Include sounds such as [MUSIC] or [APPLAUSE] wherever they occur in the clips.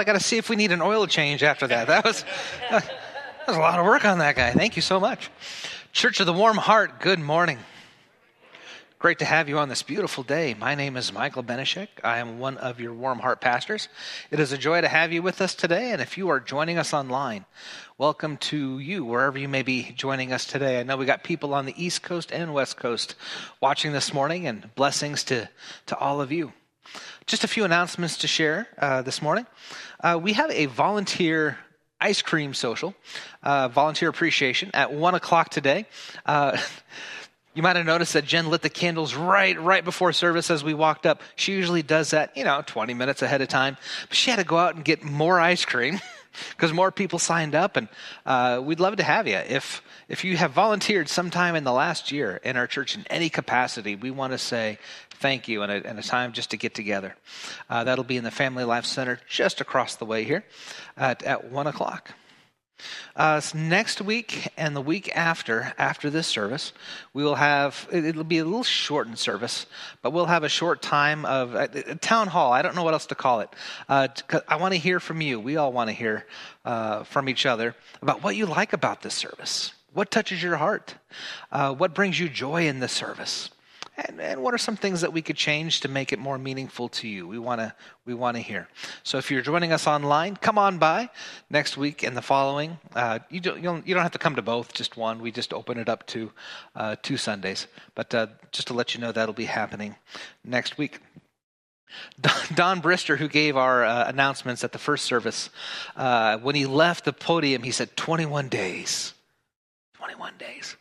I got to see if we need an oil change after that. That was, [LAUGHS] that was a lot of work on that guy. Thank you so much. Church of the Warm Heart, good morning. Great to have you on this beautiful day. My name is Michael Benishek. I am one of your Warm Heart pastors. It is a joy to have you with us today. And if you are joining us online, welcome to you, wherever you may be joining us today. I know we got people on the East Coast and West Coast watching this morning, and blessings to, to all of you. Just a few announcements to share uh, this morning. Uh, we have a volunteer ice cream social, uh, volunteer appreciation at one o'clock today. Uh, [LAUGHS] you might have noticed that Jen lit the candles right right before service as we walked up. She usually does that, you know, 20 minutes ahead of time. But she had to go out and get more ice cream [LAUGHS] because more people signed up, and uh, we'd love to have you. If if you have volunteered sometime in the last year in our church in any capacity, we want to say thank you and a, and a time just to get together. Uh, that'll be in the Family Life Center just across the way here at, at 1 o'clock. Uh, next week and the week after, after this service, we will have, it'll be a little shortened service, but we'll have a short time of uh, town hall. I don't know what else to call it. Uh, I want to hear from you. We all want to hear uh, from each other about what you like about this service. What touches your heart? Uh, what brings you joy in this service? And, and what are some things that we could change to make it more meaningful to you? We want to we want to hear. So if you're joining us online, come on by next week and the following. Uh, you don't you don't, you don't have to come to both, just one. We just open it up to uh, two Sundays. But uh, just to let you know, that'll be happening next week. [LAUGHS] Don Brister, who gave our uh, announcements at the first service, uh, when he left the podium, he said, 21 days. 21 days.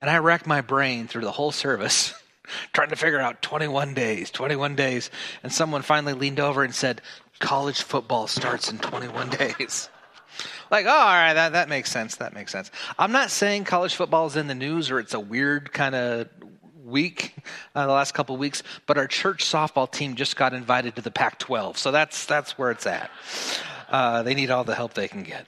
And I racked my brain through the whole service [LAUGHS] trying to figure out 21 days, 21 days. And someone finally leaned over and said, College football starts in 21 days. [LAUGHS] Like, oh, all right, that, that makes sense. That makes sense. I'm not saying college football is in the news or it's a weird kind of week, uh, the last couple weeks, but our church softball team just got invited to the Pac 12. So that's, that's where it's at. Uh, they need all the help they can get.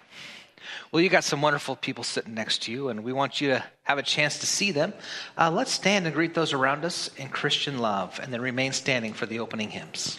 Well, you got some wonderful people sitting next to you, and we want you to have a chance to see them. Uh, let's stand and greet those around us in Christian love, and then remain standing for the opening hymns.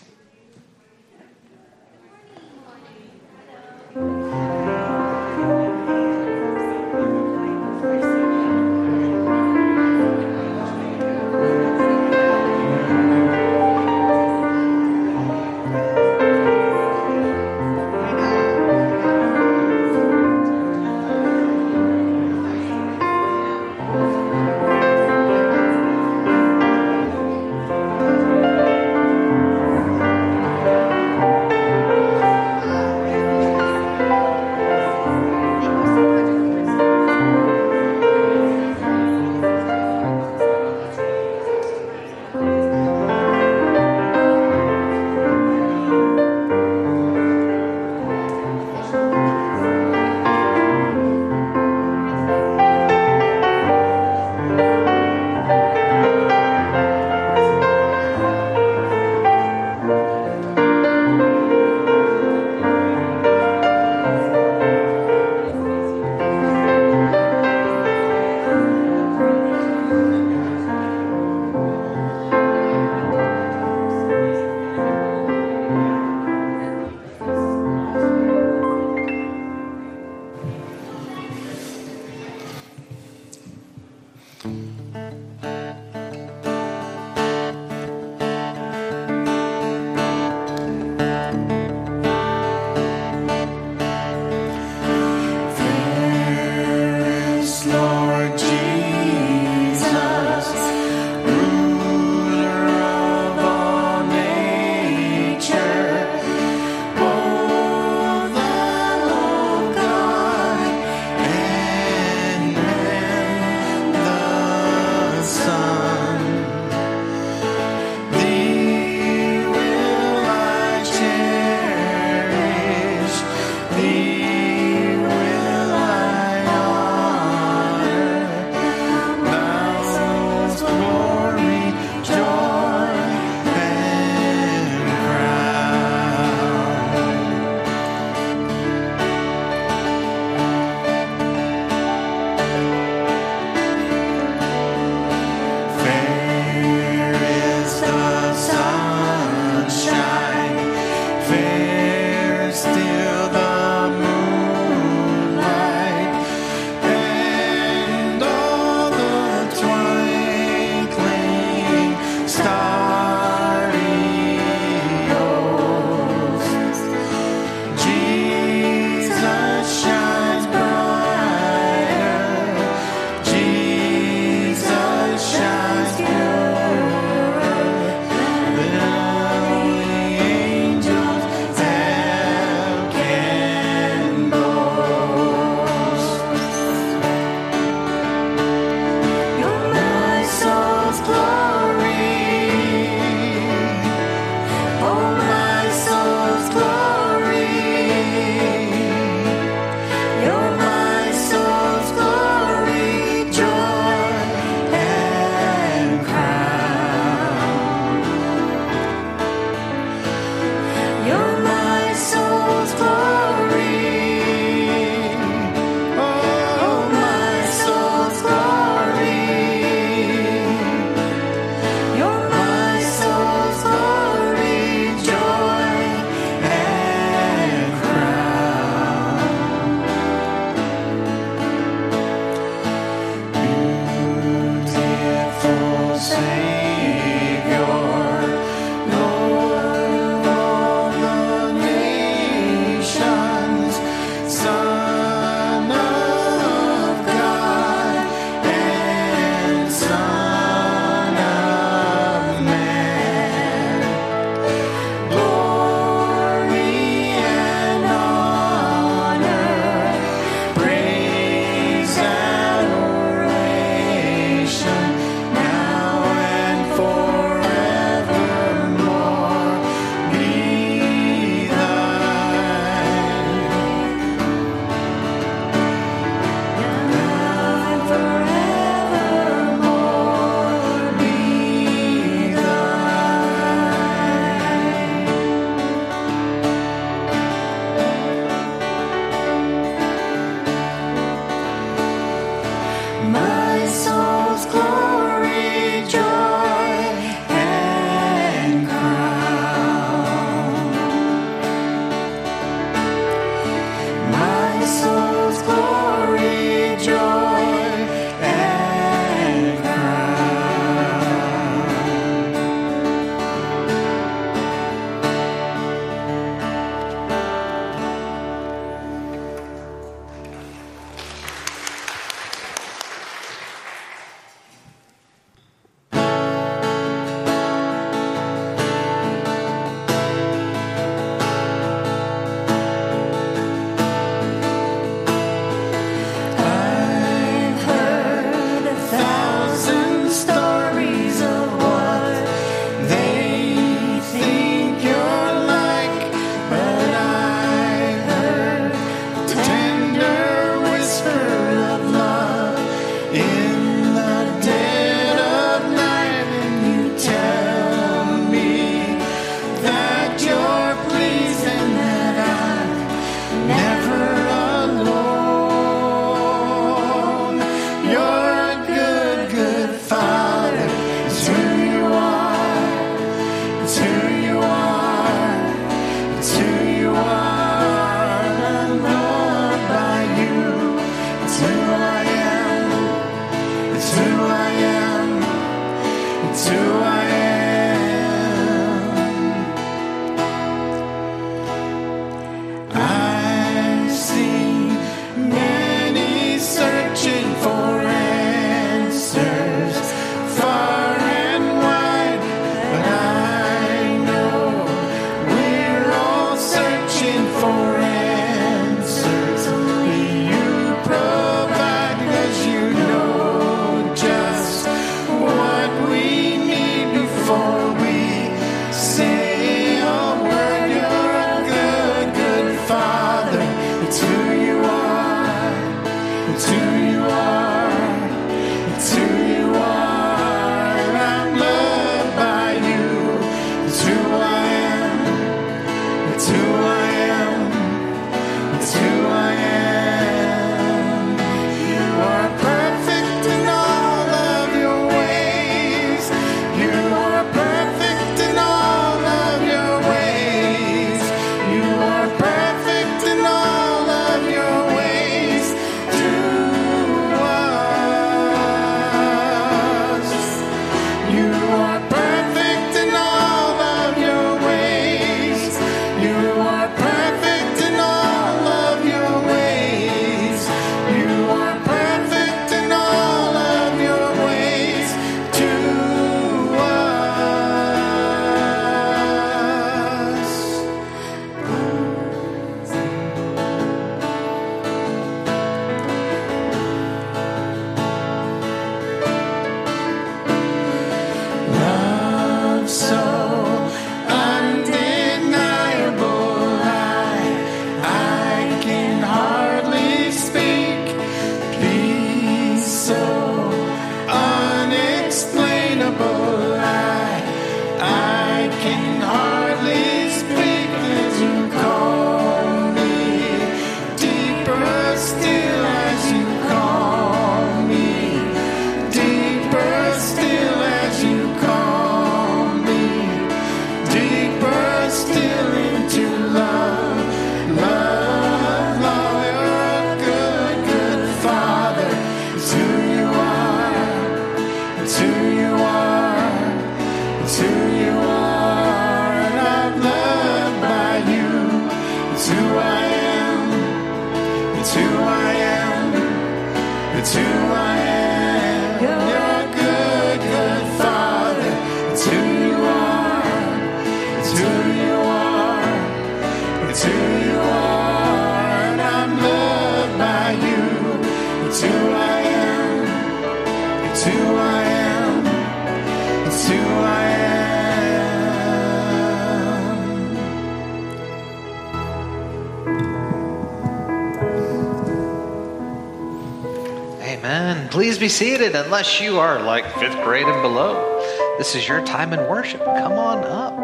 Seated unless you are like fifth grade and below. This is your time in worship. Come on up.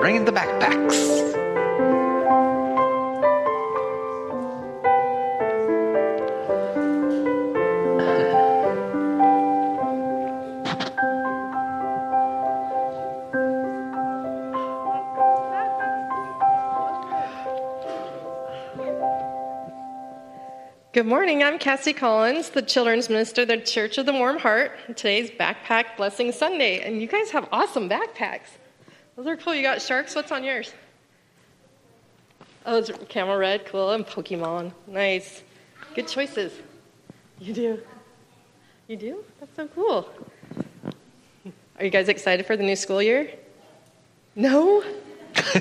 Bring in the backpacks. Good morning. I'm Cassie Collins, the children's minister, of the Church of the Warm Heart. Today's Backpack Blessing Sunday, and you guys have awesome backpacks. Those are cool. You got sharks. What's on yours? Oh, it's camel red. Cool. And Pokemon. Nice. Good choices. You do. You do? That's so cool. Are you guys excited for the new school year? No?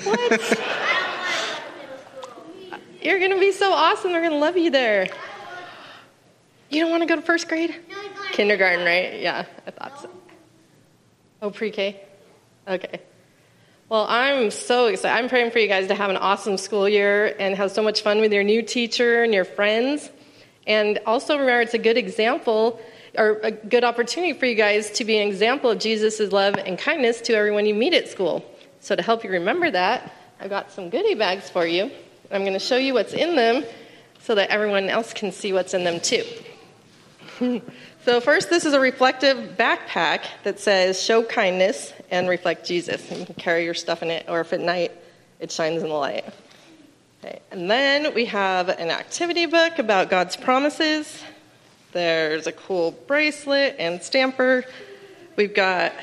What? [LAUGHS] You're going to be so awesome. They're going to love you there. You don't want to go to first grade? Kindergarten, right? Yeah, I thought so. Oh, pre K? Okay. Well, I'm so excited. I'm praying for you guys to have an awesome school year and have so much fun with your new teacher and your friends. And also remember, it's a good example or a good opportunity for you guys to be an example of Jesus' love and kindness to everyone you meet at school. So, to help you remember that, I've got some goodie bags for you. I'm going to show you what's in them so that everyone else can see what's in them too. [LAUGHS] so, first, this is a reflective backpack that says show kindness and reflect Jesus. You can carry your stuff in it, or if at night it shines in the light. Okay. And then we have an activity book about God's promises. There's a cool bracelet and stamper. We've got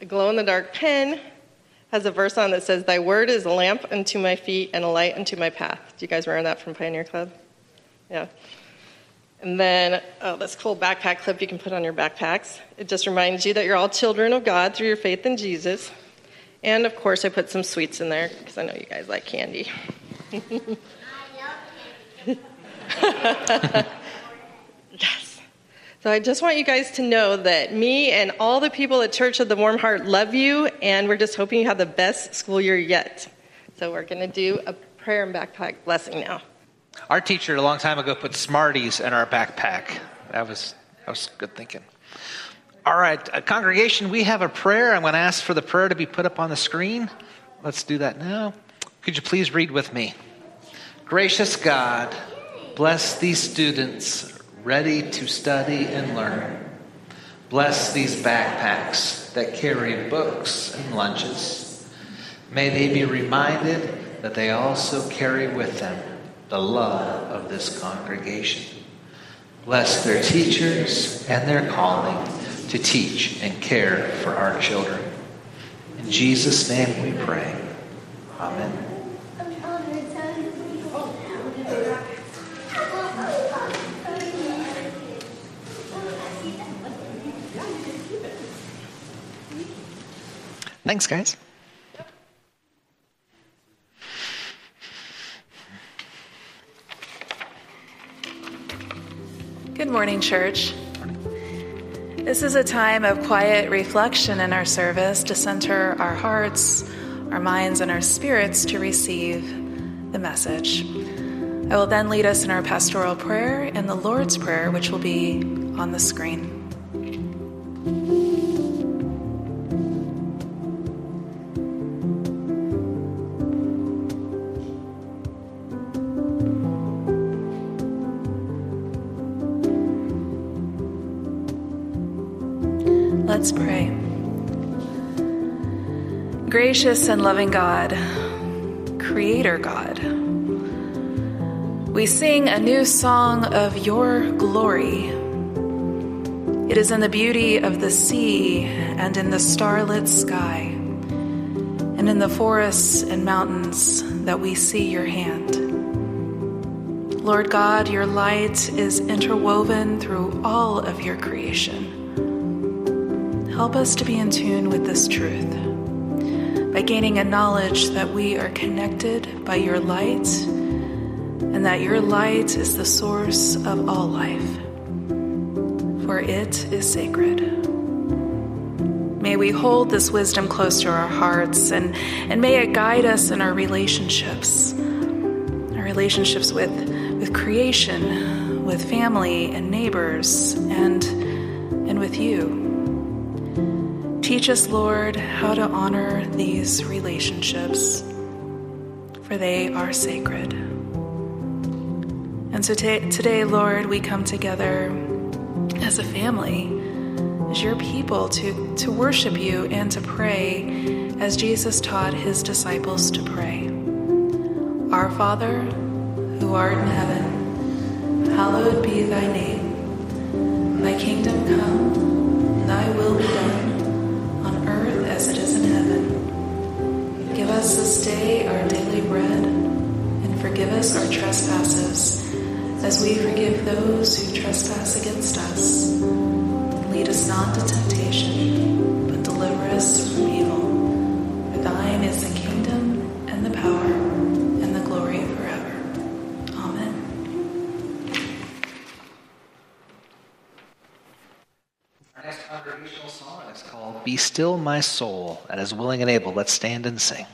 a glow in the dark pen has a verse on that says, Thy word is a lamp unto my feet and a light unto my path. Do you guys remember that from Pioneer Club? Yeah. And then, oh, this cool backpack clip you can put on your backpacks. It just reminds you that you're all children of God through your faith in Jesus. And of course, I put some sweets in there because I know you guys like candy. [LAUGHS] yes. So I just want you guys to know that me and all the people at Church of the Warm Heart love you, and we're just hoping you have the best school year yet. So we're going to do a prayer and backpack blessing now. Our teacher a long time ago put Smarties in our backpack. That was that was good thinking. All right, uh, congregation, we have a prayer. I'm going to ask for the prayer to be put up on the screen. Let's do that now. Could you please read with me? Gracious God, bless these students ready to study and learn. Bless these backpacks that carry books and lunches. May they be reminded that they also carry with them the love of this congregation. Bless their teachers and their calling to teach and care for our children. In Jesus' name we pray. Amen. Thanks, guys. Good morning, church. This is a time of quiet reflection in our service to center our hearts, our minds, and our spirits to receive the message. I will then lead us in our pastoral prayer and the Lord's Prayer, which will be on the screen. Let's pray. Gracious and loving God, Creator God, we sing a new song of your glory. It is in the beauty of the sea and in the starlit sky. And and in the forests and mountains that we see your hand. Lord God, your light is interwoven through all of your creation. Help us to be in tune with this truth by gaining a knowledge that we are connected by your light and that your light is the source of all life, for it is sacred. May we hold this wisdom close to our hearts and, and may it guide us in our relationships, our relationships with, with creation, with family and neighbors, and, and with you. Teach us, Lord, how to honor these relationships, for they are sacred. And so t- today, Lord, we come together as a family, as your people, to, to worship you and to pray as Jesus taught his disciples to pray. Our Father, who art in heaven, hallowed be thy name. Thy kingdom come, thy will be done, us this day our daily bread, and forgive us our trespasses, as we forgive those who trespass against us. Lead us not to temptation, but deliver us from evil. For thine is the kingdom, and the power, and the glory forever. Amen. Our next congregational song is called Be Still My Soul, and as willing and able, let's stand and sing.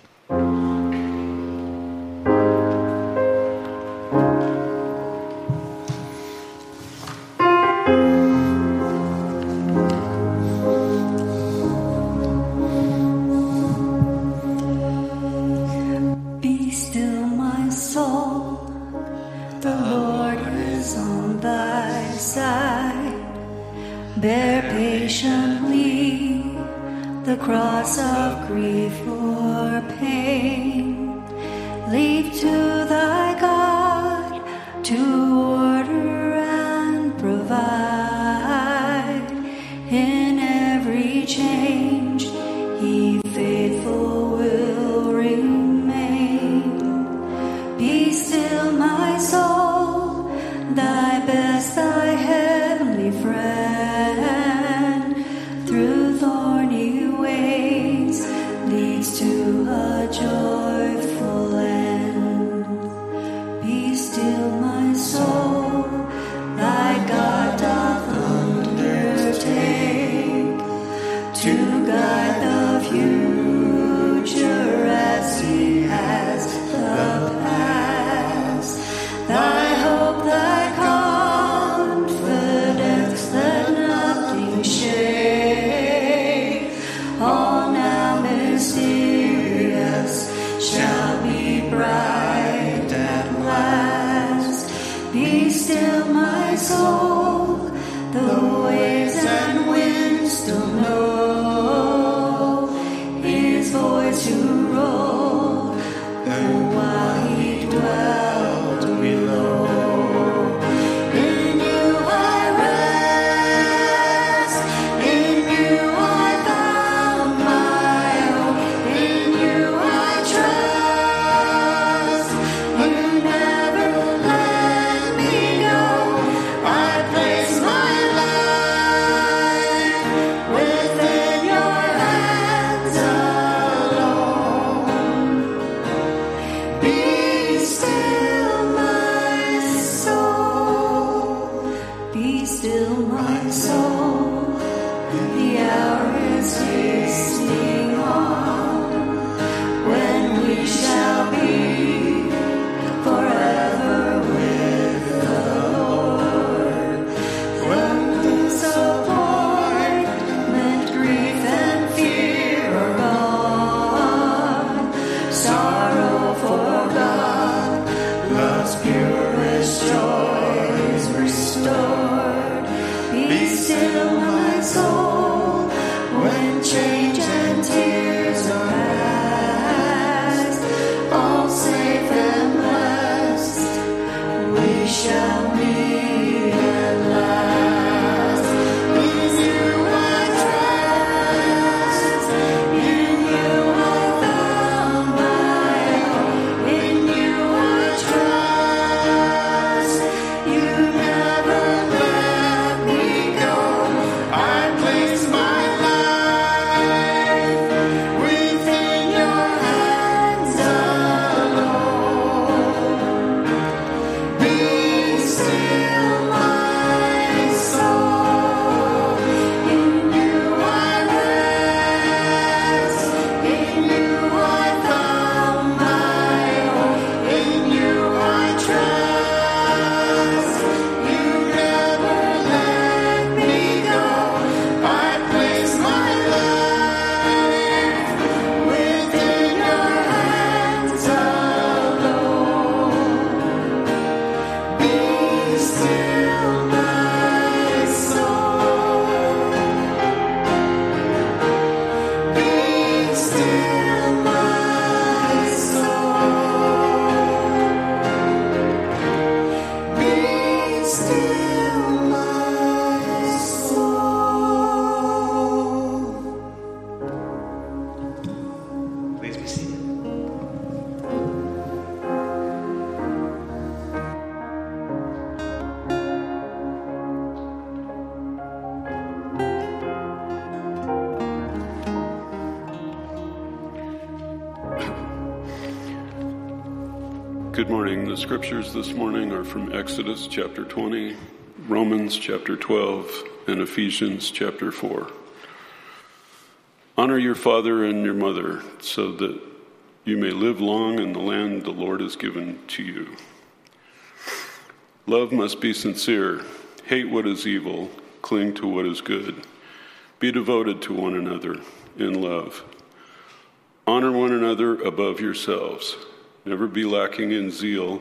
Scriptures this morning are from Exodus chapter 20, Romans chapter 12, and Ephesians chapter 4. Honor your father and your mother so that you may live long in the land the Lord has given to you. Love must be sincere. Hate what is evil. Cling to what is good. Be devoted to one another in love. Honor one another above yourselves. Never be lacking in zeal,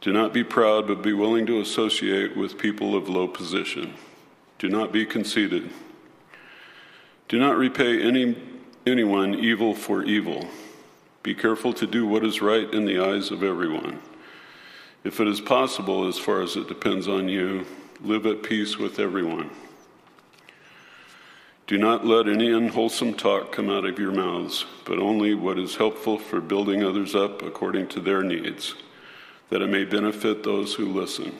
Do not be proud, but be willing to associate with people of low position. Do not be conceited. Do not repay any, anyone evil for evil. Be careful to do what is right in the eyes of everyone. If it is possible, as far as it depends on you, live at peace with everyone. Do not let any unwholesome talk come out of your mouths, but only what is helpful for building others up according to their needs, that it may benefit those who listen.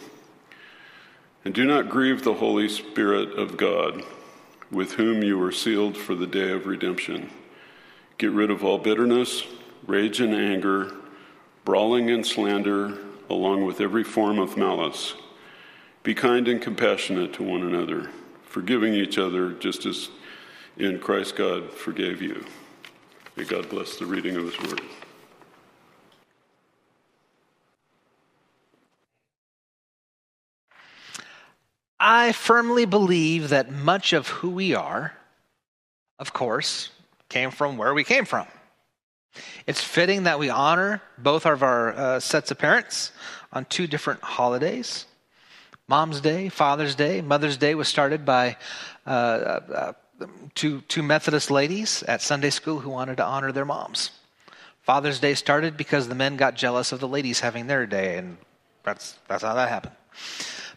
And do not grieve the Holy Spirit of God, with whom you were sealed for the day of redemption. Get rid of all bitterness, rage and anger, brawling and slander, along with every form of malice. Be kind and compassionate to one another, forgiving each other just as in Christ God forgave you. May God bless the reading of His Word. I firmly believe that much of who we are, of course, came from where we came from. It's fitting that we honor both of our uh, sets of parents on two different holidays. Mom's Day, Father's Day, Mother's Day was started by uh, uh, two, two Methodist ladies at Sunday school who wanted to honor their moms. Father's Day started because the men got jealous of the ladies having their day, and that's, that's how that happened.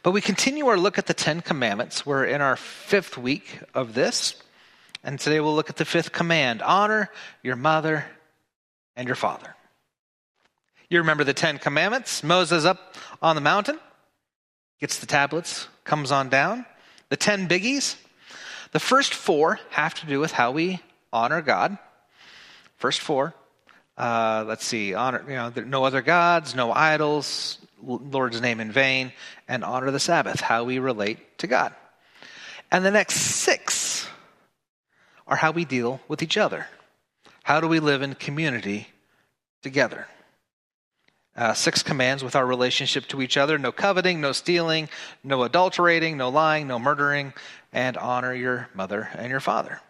But we continue our look at the Ten Commandments. We're in our fifth week of this, and today we'll look at the fifth command honor your mother and your father. You remember the Ten Commandments? Moses up on the mountain, gets the tablets, comes on down. The ten biggies. The first four have to do with how we honor God. First four. Uh, let's see, honor, you know, no other gods, no idols, Lord's name in vain, and honor the Sabbath, how we relate to God. And the next six are how we deal with each other. How do we live in community together? Uh, six commands with our relationship to each other no coveting, no stealing, no adulterating, no lying, no murdering, and honor your mother and your father.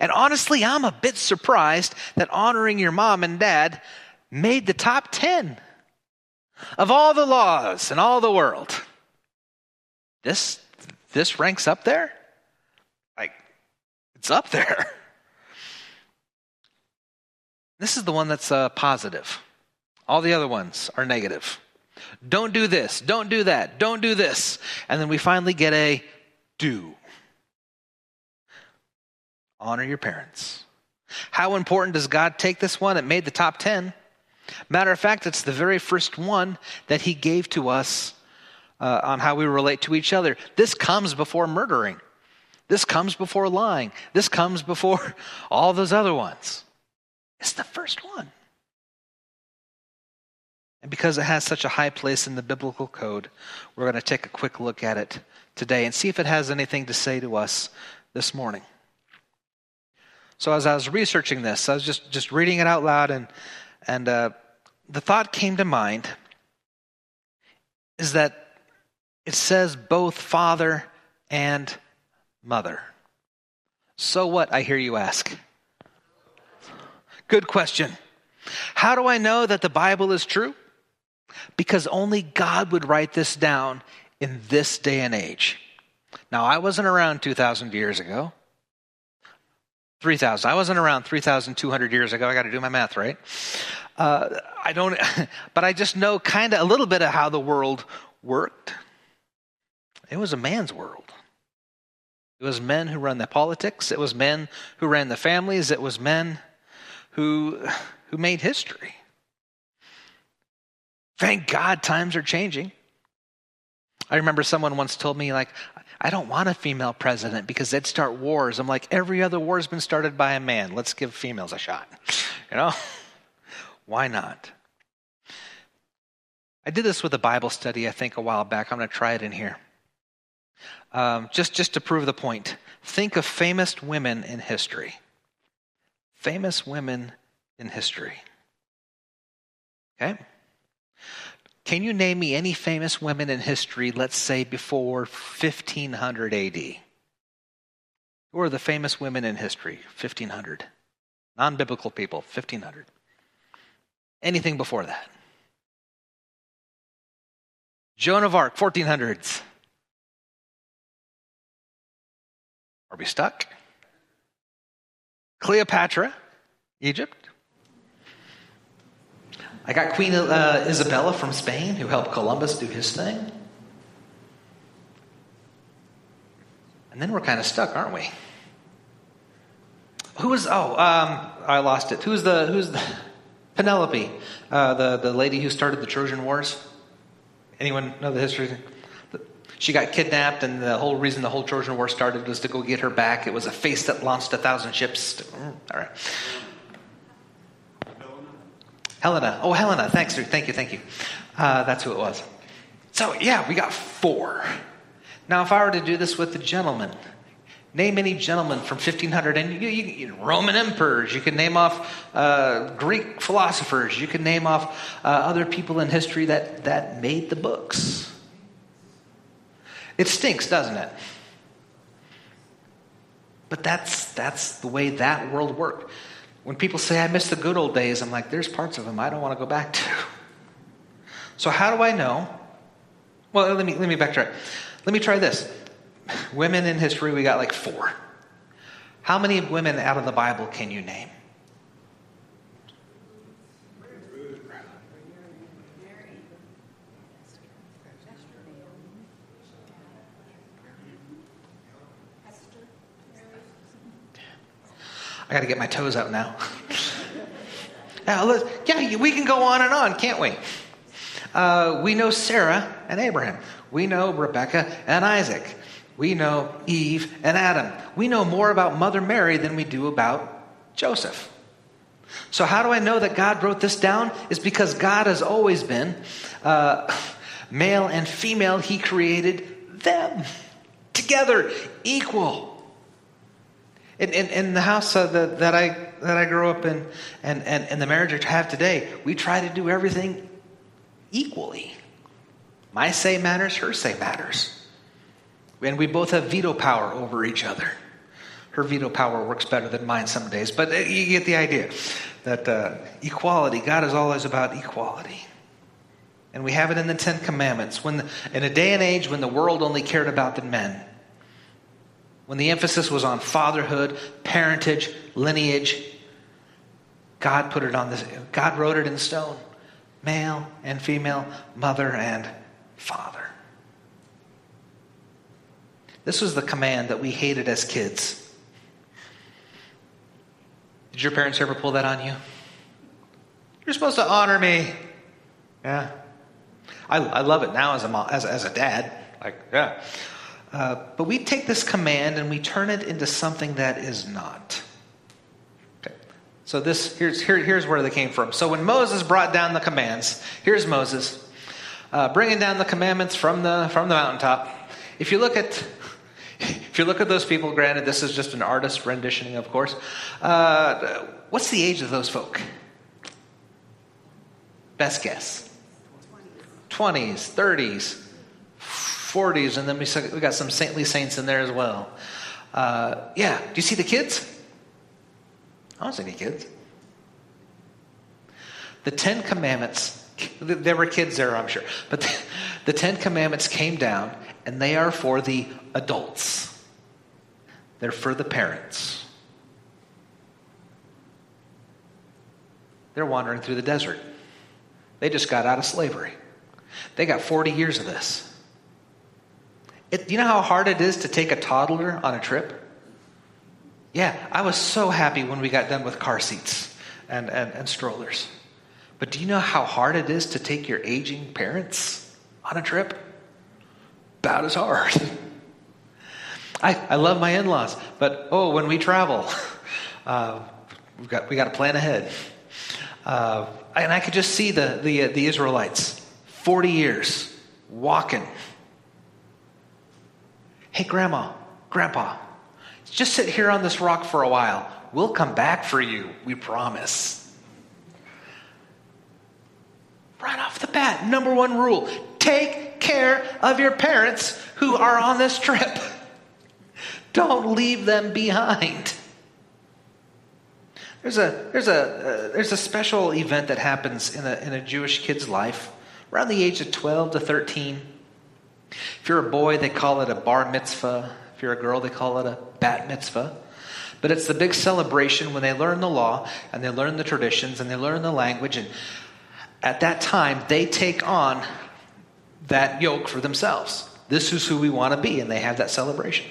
And honestly, I'm a bit surprised that honoring your mom and dad made the top 10 of all the laws in all the world. This, this ranks up there? Like, it's up there. [LAUGHS] This is the one that's uh, positive. All the other ones are negative. Don't do this, don't do that, don't do this. And then we finally get a do. Honor your parents. How important does God take this one? It made the top 10. Matter of fact, it's the very first one that He gave to us uh, on how we relate to each other. This comes before murdering. This comes before lying. This comes before [LAUGHS] all those other ones. It's the first one. And because it has such a high place in the biblical code, we're going to take a quick look at it today and see if it has anything to say to us this morning. So as I was researching this, I was just, just reading it out loud, and, and uh, the thought came to mind is that it says both father and mother. So what, I hear you ask? Good question. How do I know that the Bible is true? Because only God would write this down in this day and age. Now, I wasn't around 2,000 years ago. 3,000. I wasn't around 3,200 years ago. I got to do my math right. Uh, I don't, [LAUGHS] but I just know kind of a little bit of how the world worked. It was a man's world. It was men who run the politics. It was men who ran the families. It was men who, who made history. Thank God times are changing. I remember someone once told me, like, I don't want a female president because they'd start wars. I'm like, every other war has been started by a man. Let's give females a shot. You know? [LAUGHS] Why not? I did this with a Bible study, I think, a while back. I'm going to try it in here. Um, just, just to prove the point. Think of famous women in history. Famous women in history. Okay? Can you name me any famous women in history, let's say before 1500 AD? Who are the famous women in history? 1500. Non biblical people, 1500. Anything before that? Joan of Arc, 1400s. Are we stuck? Cleopatra, Egypt. I got Queen uh, Isabella from Spain, who helped Columbus do his thing. And then we're kind of stuck, aren't we? Who was? Oh, um, I lost it. Who's the? Who's the? [LAUGHS] Penelope, uh, the the lady who started the Trojan Wars. Anyone know the history? She got kidnapped, and the whole reason the whole Trojan War started was to go get her back. It was a face that launched a thousand ships. Mm, all right. Helena. Oh, Helena. Thanks. Thank you. Thank you. Uh, that's who it was. So, yeah, we got four. Now, if I were to do this with the gentlemen, name any gentleman from 1500, and you, you, Roman emperors, you can name off uh, Greek philosophers, you can name off uh, other people in history that, that made the books. It stinks, doesn't it? But that's, that's the way that world worked. When people say, I miss the good old days, I'm like, there's parts of them I don't want to go back to. [LAUGHS] So, how do I know? Well, let me, let me backtrack. Let me try this. Women in history, we got like four. How many women out of the Bible can you name? I got to get my toes up now. [LAUGHS] now yeah, we can go on and on, can't we? Uh, we know Sarah and Abraham. We know Rebecca and Isaac. We know Eve and Adam. We know more about Mother Mary than we do about Joseph. So, how do I know that God wrote this down? Is because God has always been uh, male and female, He created them together, equal. In, in, in the house uh, that, that, I, that I grew up in and, and, and the marriage I have today, we try to do everything equally. My say matters, her say matters. And we both have veto power over each other. Her veto power works better than mine some days, but uh, you get the idea that uh, equality, God is always about equality. And we have it in the Ten Commandments. When, in a day and age when the world only cared about the men, when the emphasis was on fatherhood, parentage, lineage, God put it on this, God wrote it in stone male and female, mother and father. This was the command that we hated as kids. Did your parents ever pull that on you? You're supposed to honor me. Yeah. I, I love it now as a, as, as a dad. Like, yeah. Uh, but we take this command and we turn it into something that is not. Okay. So this here's here, here's where they came from. So when Moses brought down the commands, here's Moses uh, bringing down the commandments from the from the mountaintop. If you look at [LAUGHS] if you look at those people, granted this is just an artist renditioning, of course. Uh, what's the age of those folk? Best guess. 20s, 30s. 40s, and then we, got some saintly saints in there as well. Uh, yeah, do you see the kids? I don't see any kids. The Ten Commandments, there were kids there, I'm sure, but the Ten Commandments came down, and they are for the adults, they're for the parents. They're wandering through the desert. They just got out of slavery. They got 40 years of this. It, you know how hard it is to take a toddler on a trip? Yeah, I was so happy when we got done with car seats and, and, and strollers. But do you know how hard it is to take your aging parents on a trip? About as hard. [LAUGHS] I, I love my in laws, but oh, when we travel, [LAUGHS] uh, we've got, we got to plan ahead. Uh, and I could just see the, the, uh, the Israelites, 40 years, walking. Hey, Grandma, Grandpa, just sit here on this rock for a while. We'll come back for you, we promise. Right off the bat, number one rule take care of your parents who are on this trip. [LAUGHS] Don't leave them behind. There's a, there's, a, uh, there's a special event that happens in a, in a Jewish kid's life around the age of 12 to 13. If you're a boy, they call it a bar mitzvah. If you're a girl, they call it a bat mitzvah. But it's the big celebration when they learn the law and they learn the traditions and they learn the language. And at that time, they take on that yoke for themselves. This is who we want to be, and they have that celebration.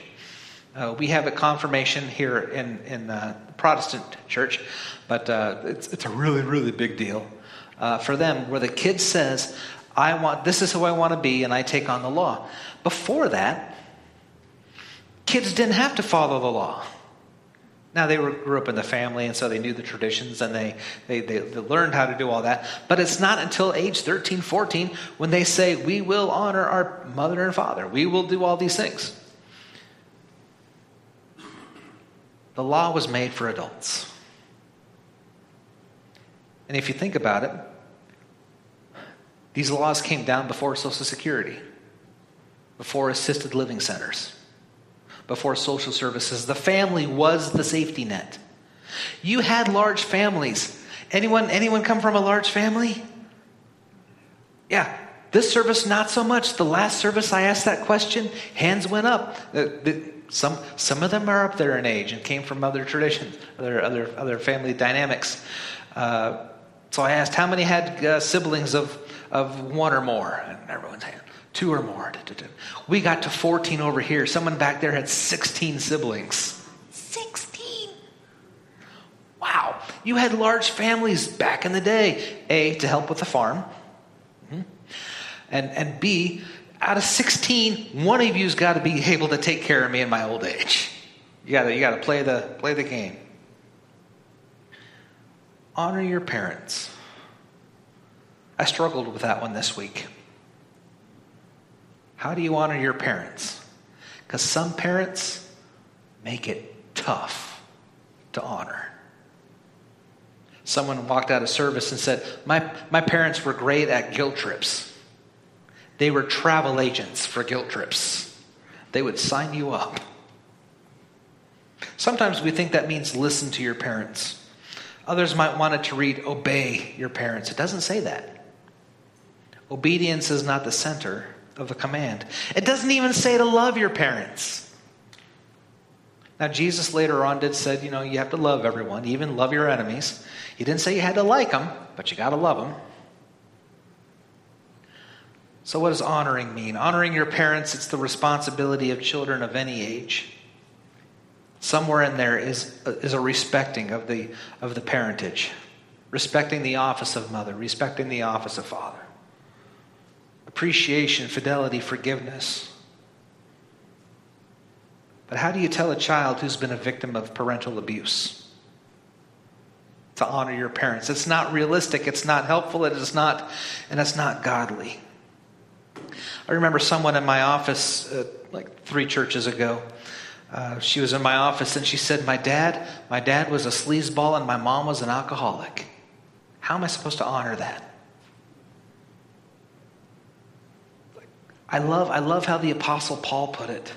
Uh, we have a confirmation here in, in uh, Protestant church, but uh, it's, it's a really, really big deal uh, for them where the kid says, I want, this is who I want to be, and I take on the law. Before that, kids didn't have to follow the law. Now, they were, grew up in the family, and so they knew the traditions and they, they, they, they, learned how to do all that. But it's not until age 13, 14 when they say, We will honor our mother and father. We will do all these things. The law was made for adults. And if you think about it, these laws came down before Social Security, before assisted living centers, before social services. The family was the safety net. You had large families. Anyone, anyone come from a large family? Yeah, this service, not so much. The last service I asked that question, hands went up. The, the, some, some of them are up there in age and came from other traditions, other, other, other family dynamics. Uh, so I asked, how many had uh, siblings of, of one or more? And everyone's hand, two or more. We got to 14 over here. Someone back there had 16 siblings. 16? Wow. You had large families back in the day. A, to help with the farm. Mm-hmm. And, and B, out of 16, one of you's got to be able to take care of me in my old age. You got to you got to play the play the game. Honor your parents. I struggled with that one this week. How do you honor your parents? Because some parents make it tough to honor. Someone walked out of service and said, My, my parents were great at guilt trips. They were travel agents for guilt trips. They would sign you up. Sometimes we think that means listen to your parents. Others might want it to read obey your parents. It doesn't say that. Obedience is not the center of the command. It doesn't even say to love your parents. Now, Jesus later on did said, you know, you have to love everyone, even love your enemies. He didn't say you had to like them, but you got to love them. So, what does honoring mean? Honoring your parents, it's the responsibility of children of any age. Somewhere in there is is a respecting of the, of the parentage, respecting the office of mother, respecting the office of father, appreciation, fidelity, forgiveness. But how do you tell a child who's been a victim of parental abuse? To honor your parents. It's not realistic, it's not helpful, it is not, and it's not godly. I remember someone in my office uh, like three churches ago. Uh, she was in my office and she said, "My dad, my dad was a sleazeball and my mom was an alcoholic. How am I supposed to honor that?" I love, I love how the Apostle Paul put it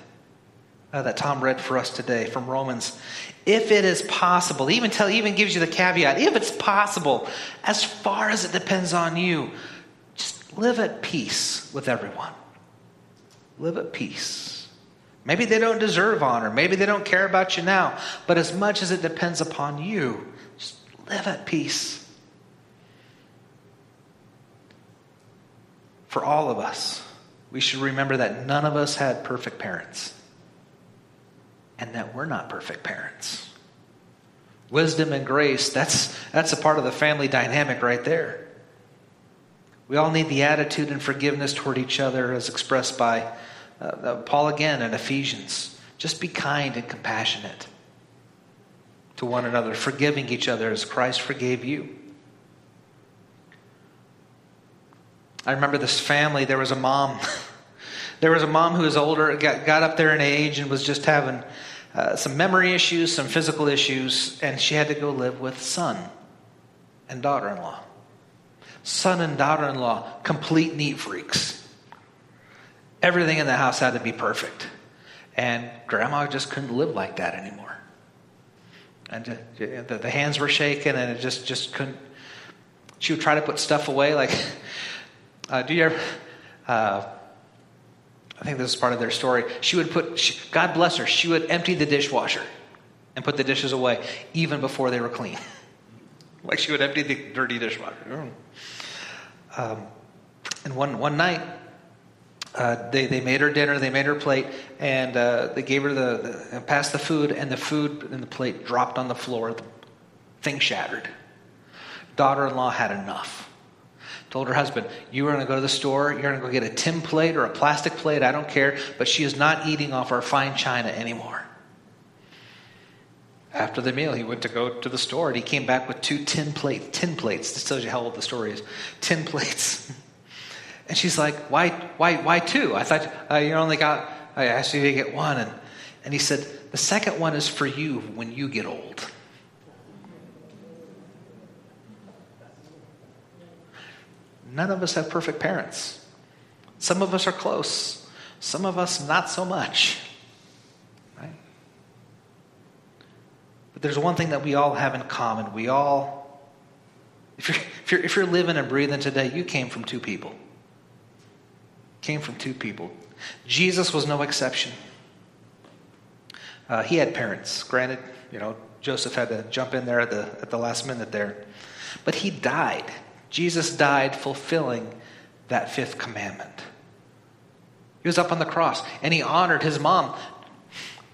uh, that Tom read for us today from Romans. If it is possible, even, tell, even gives you the caveat if it's possible, as far as it depends on you, just live at peace with everyone. Live at peace. Maybe they don't deserve honor. Maybe they don't care about you now. But as much as it depends upon you, just live at peace. For all of us, we should remember that none of us had perfect parents and that we're not perfect parents. Wisdom and grace, that's, that's a part of the family dynamic right there. We all need the attitude and forgiveness toward each other as expressed by uh, uh, Paul again in Ephesians. Just be kind and compassionate to one another, forgiving each other as Christ forgave you. I remember this family, there was a mom. [LAUGHS] there was a mom who was older, got, got up there in age, and was just having uh, some memory issues, some physical issues, and she had to go live with son and daughter in law. Son and daughter in law, complete neat freaks. Everything in the house had to be perfect. And grandma just couldn't live like that anymore. And the, the hands were shaking, and it just, just couldn't. She would try to put stuff away, like uh, do you ever? Uh, I think this is part of their story. She would put, she, God bless her, she would empty the dishwasher and put the dishes away even before they were clean. [LAUGHS] like she would empty the dirty dishwasher. Um, and one, one night, uh, they, they made her dinner, they made her plate, and uh, they gave her the, the, passed the food, and the food and the plate dropped on the floor. The thing shattered. Daughter in law had enough told her husband, You are going to go to the store, you're going to go get a tin plate or a plastic plate, I don't care, but she is not eating off our fine china anymore. After the meal, he went to go to the store and he came back with two tin plate, tin plates. This tells you how old the story is. Tin plates. [LAUGHS] And she's like, Why, why, why two? I thought uh, you only got, I asked you to get one. And, and he said, The second one is for you when you get old. None of us have perfect parents. Some of us are close, some of us not so much. Right? But there's one thing that we all have in common. We all, if you're, if you're, if you're living and breathing today, you came from two people. Came from two people. Jesus was no exception. Uh, he had parents. Granted, you know, Joseph had to jump in there at the, at the last minute there. But he died. Jesus died fulfilling that fifth commandment. He was up on the cross and he honored his mom.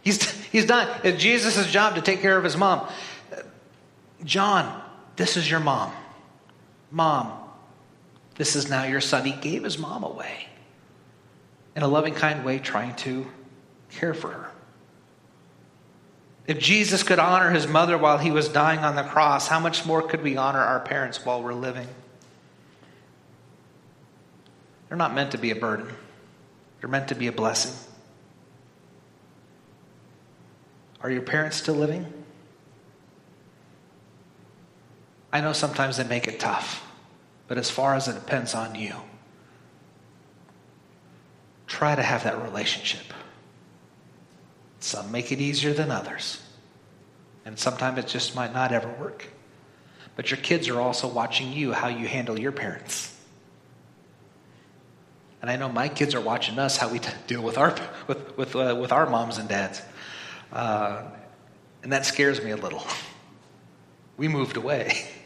He's, he's done. It's Jesus' job to take care of his mom. John, this is your mom. Mom, this is now your son. He gave his mom away in a loving, kind way, trying to care for her. If Jesus could honor his mother while he was dying on the cross, how much more could we honor our parents while we're living? They're not meant to be a burden, they're meant to be a blessing. Are your parents still living? I know sometimes they make it tough, but as far as it depends on you, try to have that relationship. Some make it easier than others, and sometimes it just might not ever work. But your kids are also watching you, how you handle your parents. And I know my kids are watching us how we deal with our with with uh, with our moms and dads, uh, and that scares me a little. We moved away. [LAUGHS]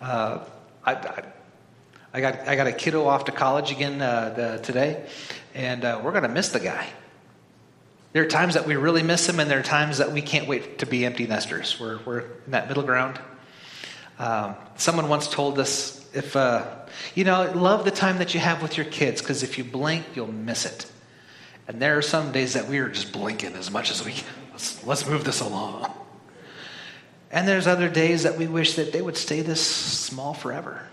Uh, I, I, I, got I got a kiddo off to college again uh, the, today, and uh, we're gonna miss the guy. There are times that we really miss him, and there are times that we can't wait to be empty nesters. We're we're in that middle ground. Um, someone once told us if uh, you know, love the time that you have with your kids because if you blink, you'll miss it. And there are some days that we are just blinking as much as we can. Let's, let's move this along. And there's other days that we wish that they would stay this small forever.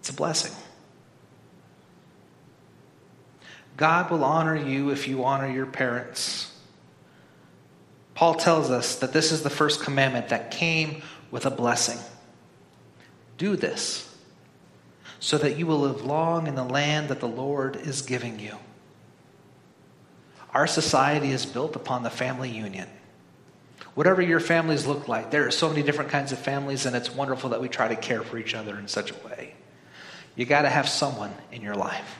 It's a blessing. God will honor you if you honor your parents. Paul tells us that this is the first commandment that came with a blessing. Do this so that you will live long in the land that the Lord is giving you. Our society is built upon the family union. Whatever your families look like, there are so many different kinds of families, and it's wonderful that we try to care for each other in such a way. You got to have someone in your life.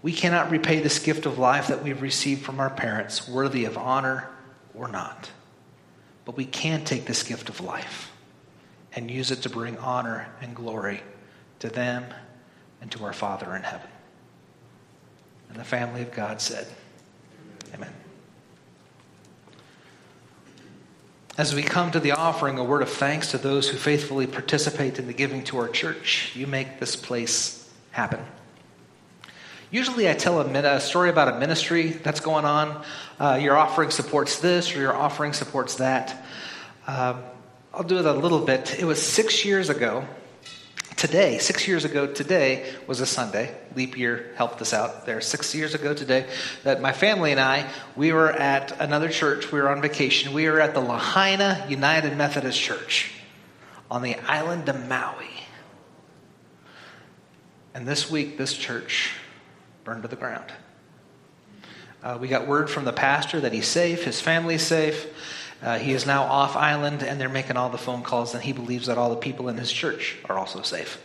We cannot repay this gift of life that we've received from our parents, worthy of honor or not. But we can take this gift of life and use it to bring honor and glory to them, and to our Father in heaven. And the family of God said, Amen. As we come to the offering, a word of thanks to those who faithfully participate in the giving to our church. You make this place happen. Usually, I tell a, a story about a ministry that's going on. Uh, your offering supports this, or your offering supports that. Um, I'll do it a little bit. It was six years ago today, six years ago today was a Sunday. Leap year helped us out there. Six years ago today, that my family and I, we were at another church. We were on vacation. We were at the Lahaina United Methodist Church on the island of Maui. And this week, this church burned to the ground. Uh, we got word from the pastor that he's safe, his family's safe. Uh, he is now off island, and they're making all the phone calls, and he believes that all the people in his church are also safe.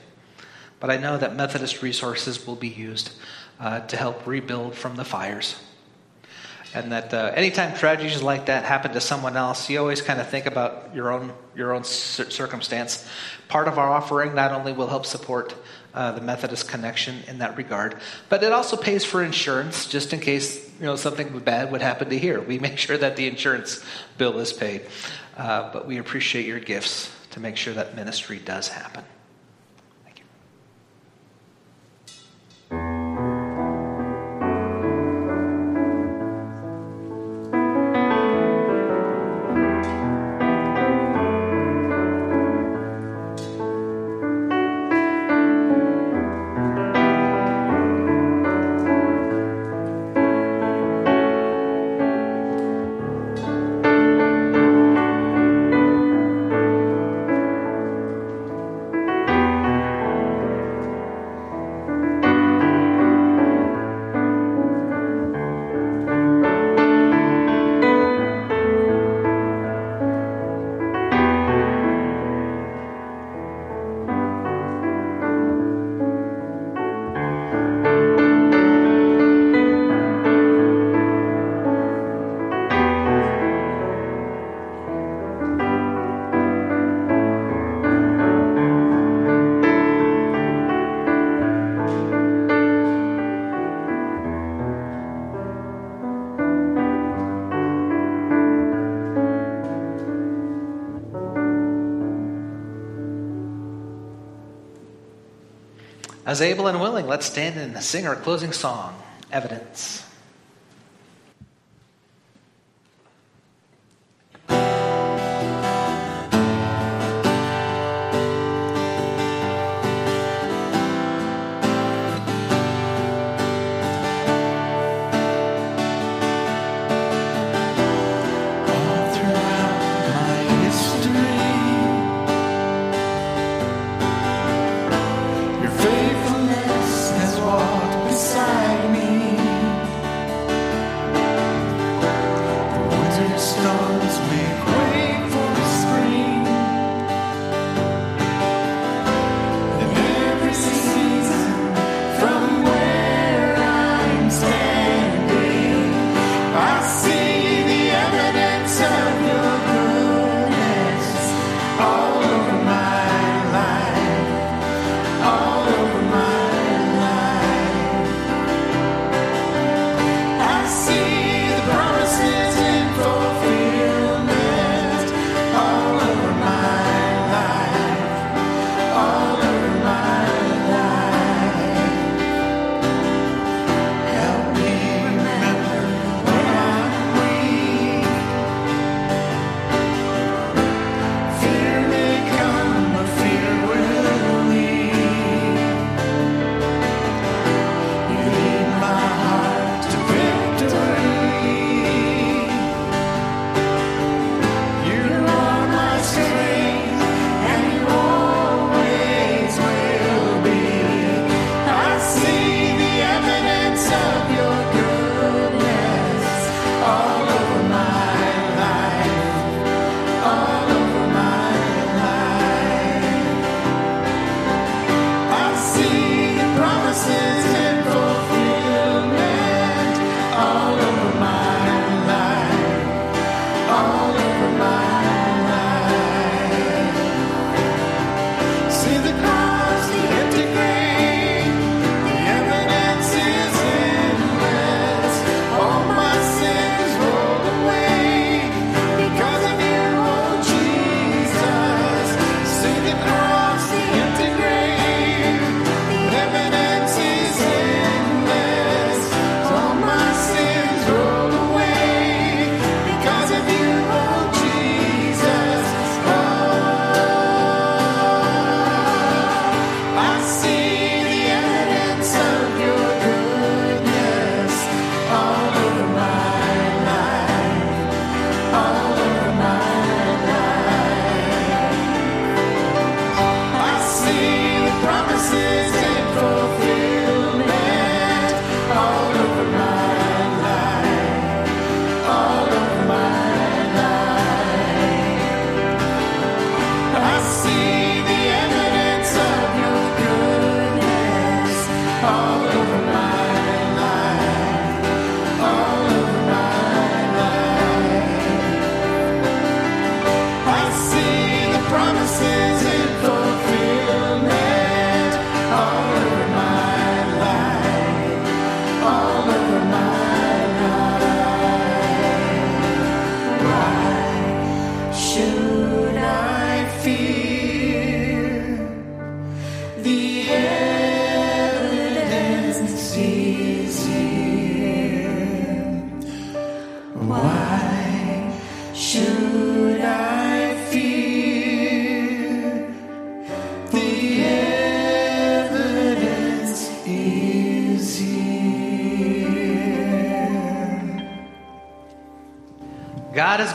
But I know that Methodist resources will be used uh, to help rebuild from the fires. And that uh, anytime tragedies like that happen to someone else, you always kind of think about your own your own circumstance. Part of our offering not only will help support uh, the Methodist connection in that regard. But it also pays for insurance, just in case you know something bad would happen to here. We [LAUGHS] make sure that the insurance bill is paid. Uh, but we appreciate your gifts to make sure that ministry does happen. As able and willing, let's stand and sing our closing song, Evidence.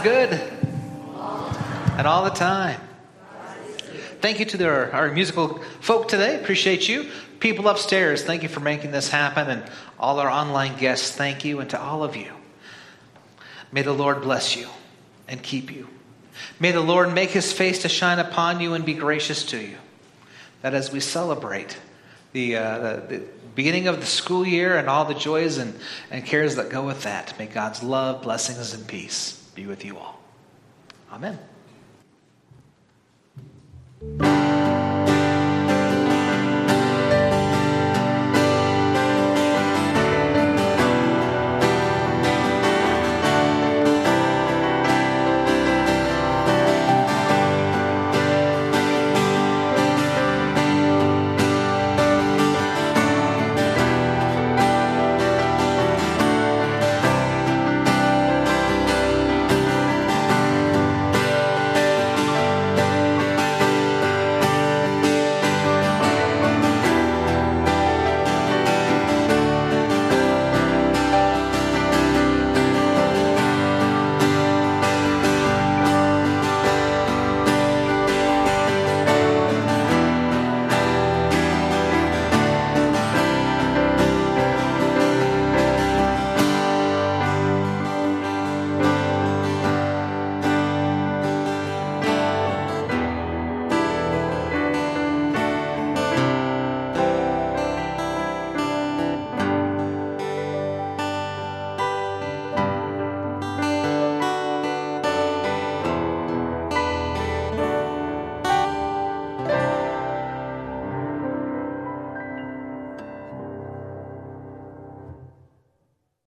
Good. And all the time. Thank you to our, our musical folk today. Appreciate you. People upstairs, thank you for making this happen. And all our online guests, thank you. And to all of you, may the Lord bless you and keep you. May the Lord make his face to shine upon you and be gracious to you. That as we celebrate the, uh, the, the beginning of the school year and all the joys and, and cares that go with that, may God's love, blessings, and peace be with you all. Amen.